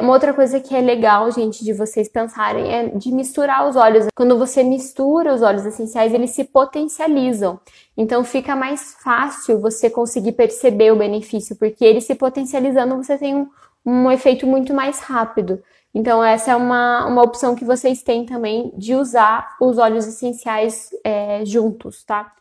Uma outra coisa que é legal, gente, de vocês pensarem é de misturar os óleos. Quando você mistura os óleos essenciais, eles se potencializam. Então fica mais fácil você conseguir perceber o benefício, porque eles se potencializando, você tem um, um efeito muito mais rápido. Então, essa é uma, uma opção que vocês têm também de usar os óleos essenciais é, juntos, tá?